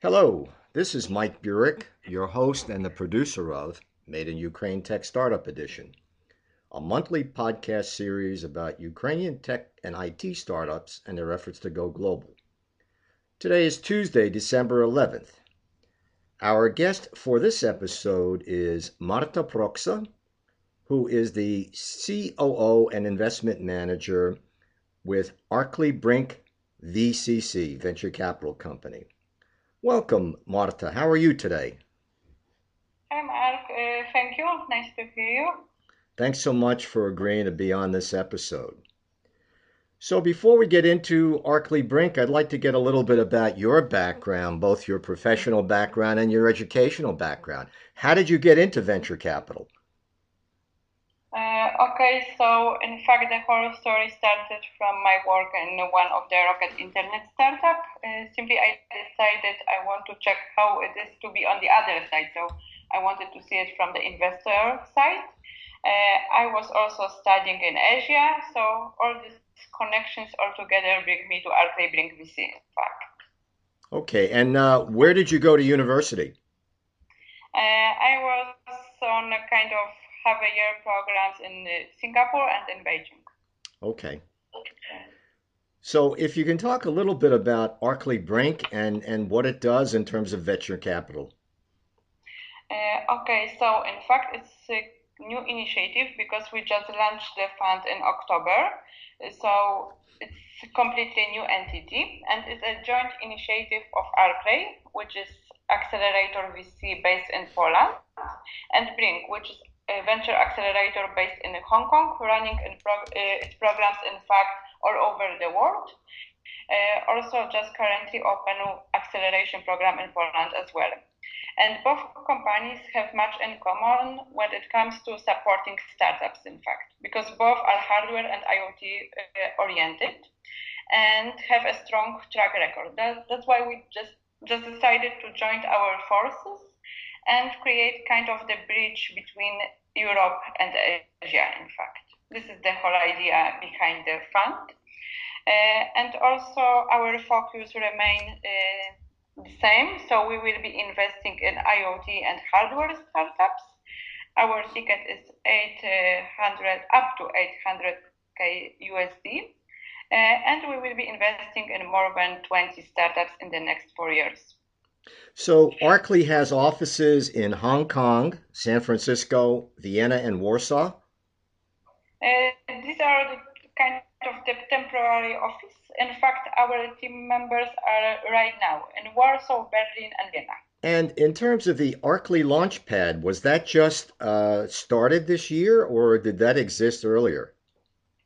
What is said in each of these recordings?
Hello, this is Mike Burek, your host and the producer of Made in Ukraine Tech Startup Edition, a monthly podcast series about Ukrainian tech and IT startups and their efforts to go global. Today is Tuesday, December 11th. Our guest for this episode is Marta Proksa, who is the COO and investment manager with Arkley Brinc VCC, Venture Capital Company. Welcome, Marta. How are you today? Hi, Mark. Uh, thank you. Nice to hear you. Thanks so much for agreeing to be on this episode. So, before we get into Arkley Brinc, I'd like to get a little bit about your background, both your professional background and your educational background. How did you get into venture capital? Uh, okay, so in fact, the whole story started from my work in one of the rocket internet startup. Uh, simply, I decided I want to check how it is to be on the other side. So I wanted to see it from the investor side. Uh, I was also studying in Asia, so all these connections all together bring me to Arkley Brinc VC. In fact. Okay, and uh, where did you go to university? Uh, I was on a kind of have a year programs in uh, Singapore and in Beijing. Okay. So, if you can talk a little bit about Arkley Brinc and, and what it does in terms of venture capital. Uh, okay, so in fact, it's a new initiative because we just launched the fund in October. So, it's a completely new entity and it's a joint initiative of Arkley, which is accelerator VC based in Poland, and Brinc, which is venture accelerator based in Hong Kong, running in prog- uh, its programs, in fact, all over the world. Uh, also, just currently open acceleration program in Poland as well. And both companies have much in common when it comes to supporting startups, in fact, because both are hardware and IoT uh, oriented and have a strong track record. That, that's why we just just decided to join our forces and create kind of the bridge between Europe and Asia, in fact. This is the whole idea behind the fund. Uh, and also, our focus remain uh, the same. So, we will be investing in IoT and hardware startups. Our ticket is 800 up to 800k USD. Uh, and we will be investing in more than 20 startups in the next four years. So, Arkley has offices in Hong Kong, San Francisco, Vienna, and Warsaw? Uh, these are the kind of the temporary office. In fact, our team members are right now in Warsaw, Berlin, and Vienna. And in terms of the Arkley Launchpad, was that just uh, started this year or did that exist earlier?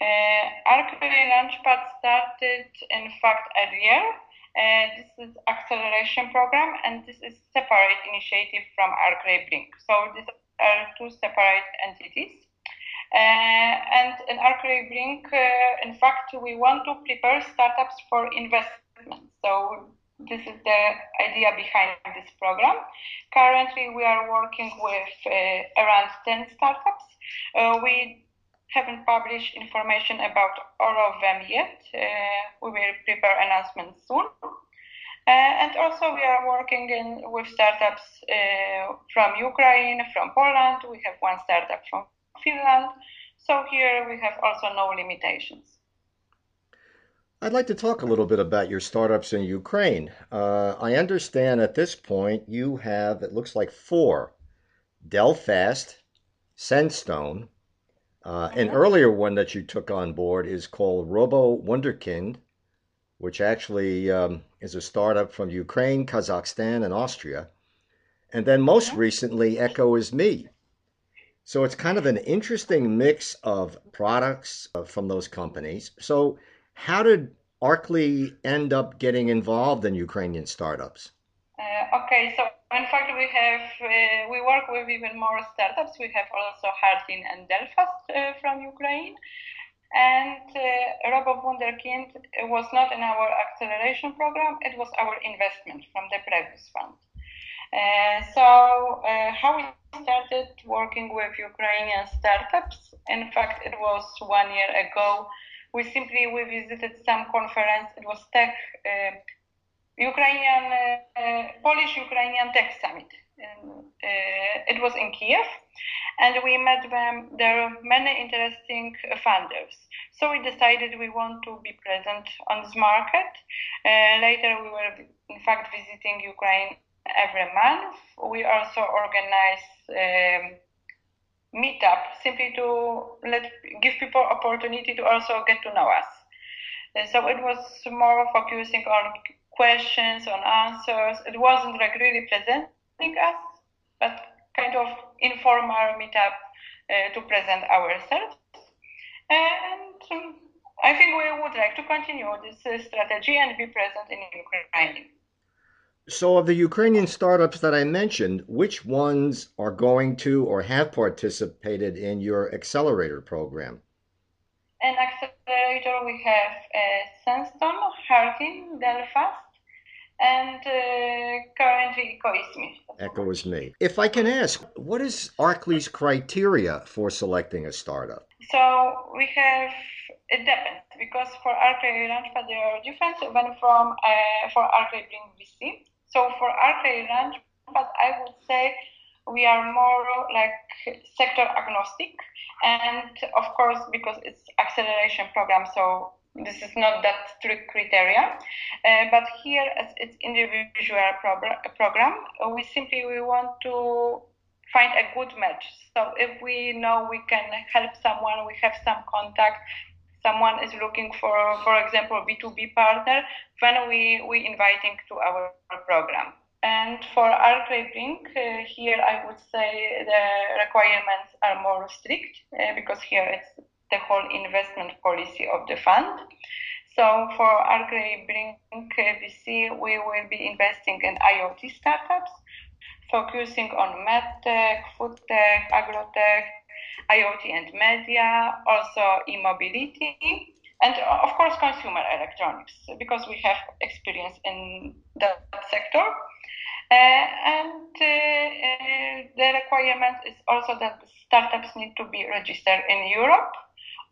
Uh, Arkley Launchpad started, in fact, earlier. This is acceleration program, and this is separate initiative from Arkley Brinc. So these are two separate entities. Uh, and in Arkley Brinc, uh, in fact, we want to prepare startups for investment. So this is the idea behind this program. Currently, we are working with uh, around 10 startups. Uh, we haven't published information about all of them yet. Uh, we will prepare announcements soon. Uh, and also, we are working in, with startups uh, from Ukraine, from Poland. We have one startup from Finland. So here we have also no limitations. I'd like to talk a little bit about your startups in Ukraine. Uh, I understand at this point you have, it looks like four Delfast, Sendstone, uh, an earlier one that you took on board is called Robo Wunderkind, which actually um, is a startup from Ukraine, Kazakhstan, and Austria. And then most recently, Echo is Me. So it's kind of an interesting mix of products uh, from those companies. So, how did Arkley end up getting involved in Ukrainian startups? Uh, okay, so in fact, we have uh, we work with even more startups. We have also Hardin and Delfast uh, from Ukraine, and uh, Robo Wunderkind was not in our acceleration program. It was our investment from the previous fund. Uh, so uh, how we started working with Ukrainian startups? In fact, it was one year ago. We simply we visited some conference. It was Tech uh, Ukrainian uh, Polish Ukrainian Tech Summit. It was in Kiev, and we met them. There are many interesting funders. So we decided we want to be present on this market. later, we were in fact visiting Ukraine every month. We also organize. Um, meetup simply to let give people opportunity to also get to know us. So it was more focusing on questions, on answers. It wasn't like really presenting us, but kind of informal meetup uh, to present ourselves. And um, I think we would like to continue this uh, strategy and be present in Ukraine. So, of the Ukrainian startups that I mentioned, which ones are going to or have participated in your accelerator program? In accelerator, we have uh, Sandstone, Harkin, Delfast, and uh, currently EcoISME. me. If I can ask, what is Arkley's criteria for selecting a startup? So we have it depends because for Arkley Launchpad there are different even from uh, for Arkley Brinc VC. So for Arkley Launch, but I would say we are more like sector agnostic, and of course because it's acceleration program, so this is not that strict criteria. Uh, but here, as it's individual program, we simply we want to find a good match. So if we know we can help someone, we have some contact, someone is looking for, for example, B2B partner, then we, we inviting to our program. And for Arkley Brinc, uh, here I would say the requirements are more strict uh, because here it's the whole investment policy of the fund. So for Arkley Brinc VC, we will be investing in IoT startups, focusing on medtech, foodtech, agrotech, IoT and media, also e-mobility, and of course consumer electronics, because we have experience in that sector. Uh, and uh, uh, the requirement is also that startups need to be registered in Europe.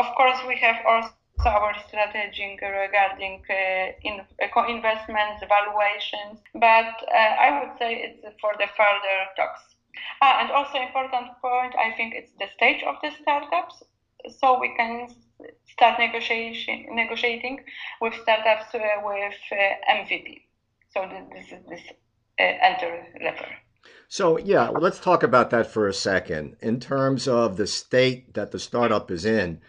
Of course, we have also our strategy regarding uh, in, uh, co-investments, valuations, but uh, I would say it's for the further talks. Ah, and also important point, I think it's the stage of the startups. So we can start negotiation, negotiating with startups uh, with uh, MVP. So this is this uh, enter level. So yeah, well, let's talk about that for a second. In terms of the state that the startup is in,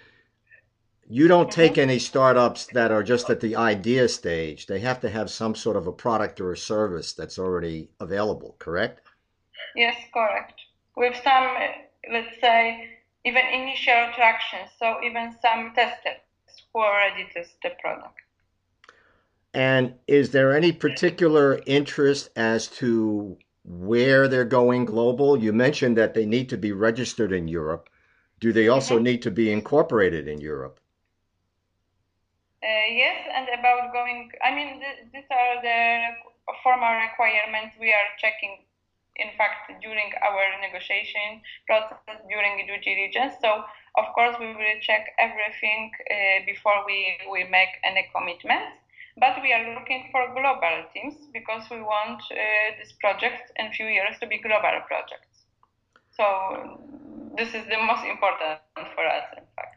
you don't mm-hmm. take any startups that are just at the idea stage. They have to have some sort of a product or a service that's already available, correct? Yes, correct. With some, let's say, even initial traction, so even some testers who already test the product. And is there any particular interest as to where they're going global? You mentioned that they need to be registered in Europe. Do they also mm-hmm. need to be incorporated in Europe? Uh, yes, and about going, I mean, th- these are the formal requirements we are checking in fact, during our negotiation process, during due diligence. So, of course, we will check everything uh, before we, we make any commitments. But we are looking for global teams because we want uh, this project in few years to be global projects. So this is the most important for us.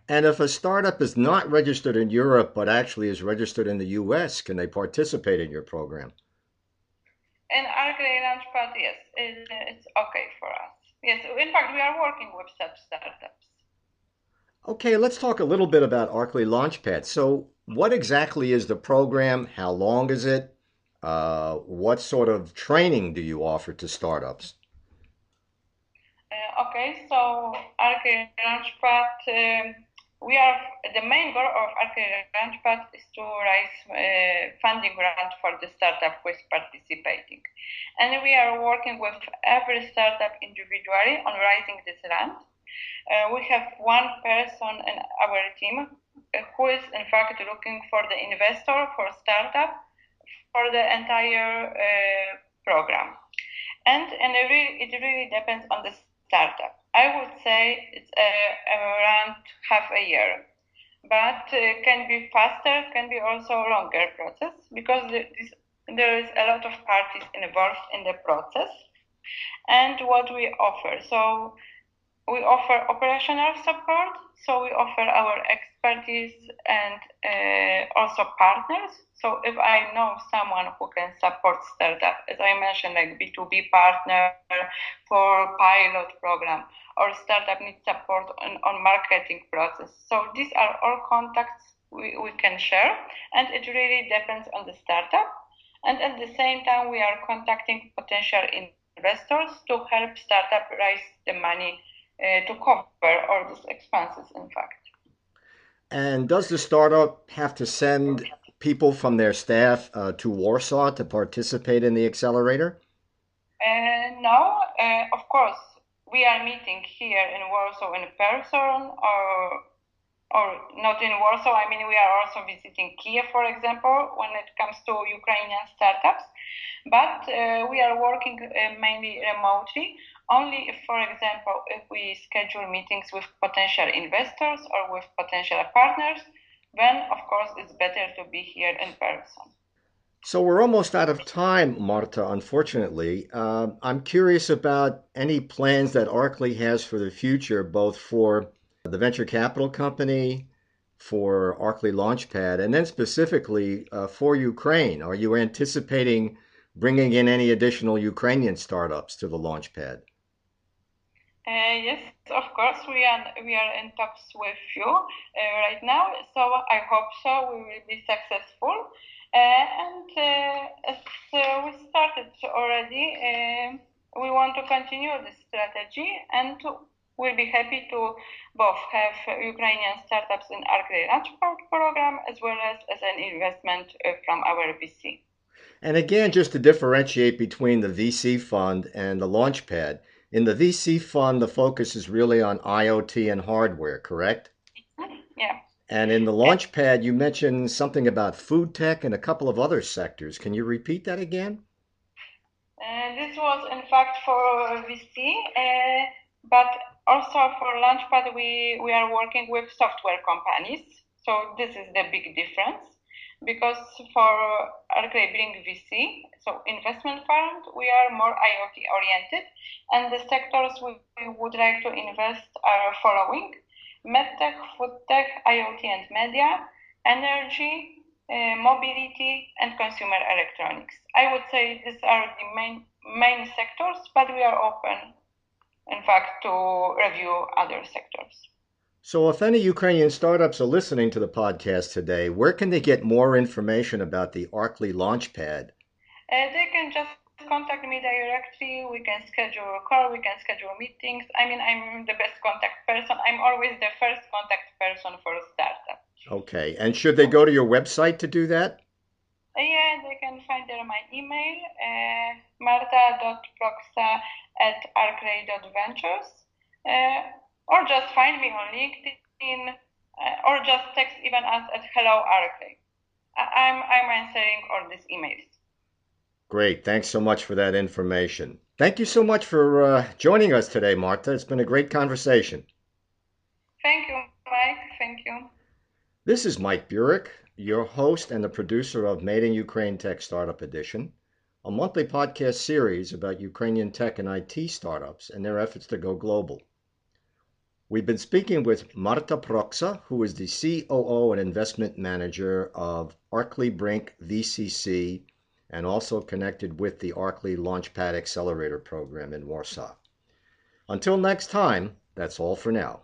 And if a startup is not registered in Europe but actually is registered in the U.S., can they participate in your program? In Arkley Launchpad, yes, it's okay for us. Yes, in fact, we are working with such startups. Okay, let's talk a little bit about Arkley Launchpad. So, what exactly is the program? How long is it? Uh, what sort of training do you offer to startups? Uh, okay, so Arkley Launchpad. Um, we are the main goal of Arkley Launchpad is to raise uh, funding grant for the startup who is participating, and we are working with every startup individually on raising this grant. Uh, we have one person in our team uh, who is in fact looking for the investor for startup for the entire uh, program, and and it really, it really depends on the startup. I would say it's uh, around half a year, but uh, can be faster, can be also longer process because this there is a lot of parties involved in the process. And what we offer. So we offer operational support. So we offer our expertise and uh, also partners. So if I know someone who can support startup, as I mentioned, like B2B partner for pilot program, or startup needs support on, on marketing process. So these are all contacts we, we can share, and it really depends on the startup. And at the same time, we are contacting potential investors to help startup raise the money to cover all these expenses, in fact. And does the startup have to send people from their staff uh, to Warsaw to participate in the accelerator? Uh, no, uh, of course. We are meeting here in Warsaw in person or or not in Warsaw. I mean, we are also visiting Kiev, for example, when it comes to Ukrainian startups. But uh, we are working uh, mainly remotely. Only if, for example, if we schedule meetings with potential investors or with potential partners, then of course it's better to be here in person. So we're almost out of time, Marta, unfortunately. Uh, I'm curious about any plans that Arkley has for the future, both for the venture capital company, for Arkley Launchpad, and then specifically uh, for Ukraine. Are you anticipating bringing in any additional Ukrainian startups to the Launchpad? Uh, yes, of course, we are we are in talks with you uh, right now. So I hope so. We will be successful. Uh, and uh, uh, we started already, we want to continue this strategy and to We'll be happy to both have Ukrainian startups in Arkley Launchpad program as well as, as an investment uh, from our VC. And again, just to differentiate between the VC fund and the Launchpad, in the VC fund, the focus is really on IoT and hardware, correct? Mm-hmm. Yeah. And in the Launchpad, you mentioned something about food tech and a couple of other sectors. Can you repeat that again? Uh, this was, in fact, for VC, uh, but also for Launchpad, we, we are working with software companies. So this is the big difference because for Arkley Brinc VC, so investment fund, we are more IoT oriented, and the sectors we would like to invest are following: medtech, foodtech, IoT and media, energy, uh, mobility, and consumer electronics. I would say these are the main main sectors, but we are open in fact, to review other sectors. So, if any Ukrainian startups are listening to the podcast today, where can they get more information about the Arkley Launchpad? Uh, they can just contact me directly. We can schedule a call. We can schedule meetings. I mean, I'm the best contact person. I'm always the first contact person for a startup. Okay. And should they go to your website to do that? Uh, yeah, they can find there my email, uh, marta.proksa at arkley.ventures, uh, or just find me on LinkedIn, uh, or just text even us at hello Arkley. I'm, I'm answering all these emails. Great. Thanks so much for that information. Thank you so much for uh, joining us today, Marta. It's been a great conversation. Thank you, Mike. Thank you. This is Mike Burek your host and the producer of Made in Ukraine Tech Startup Edition, a monthly podcast series about Ukrainian tech and IT startups and their efforts to go global. We've been speaking with Marta Proksa, who is the COO and investment manager of Arkley Brinc VCC and also connected with the Arkley Launchpad Accelerator program in Warsaw. Until next time, that's all for now.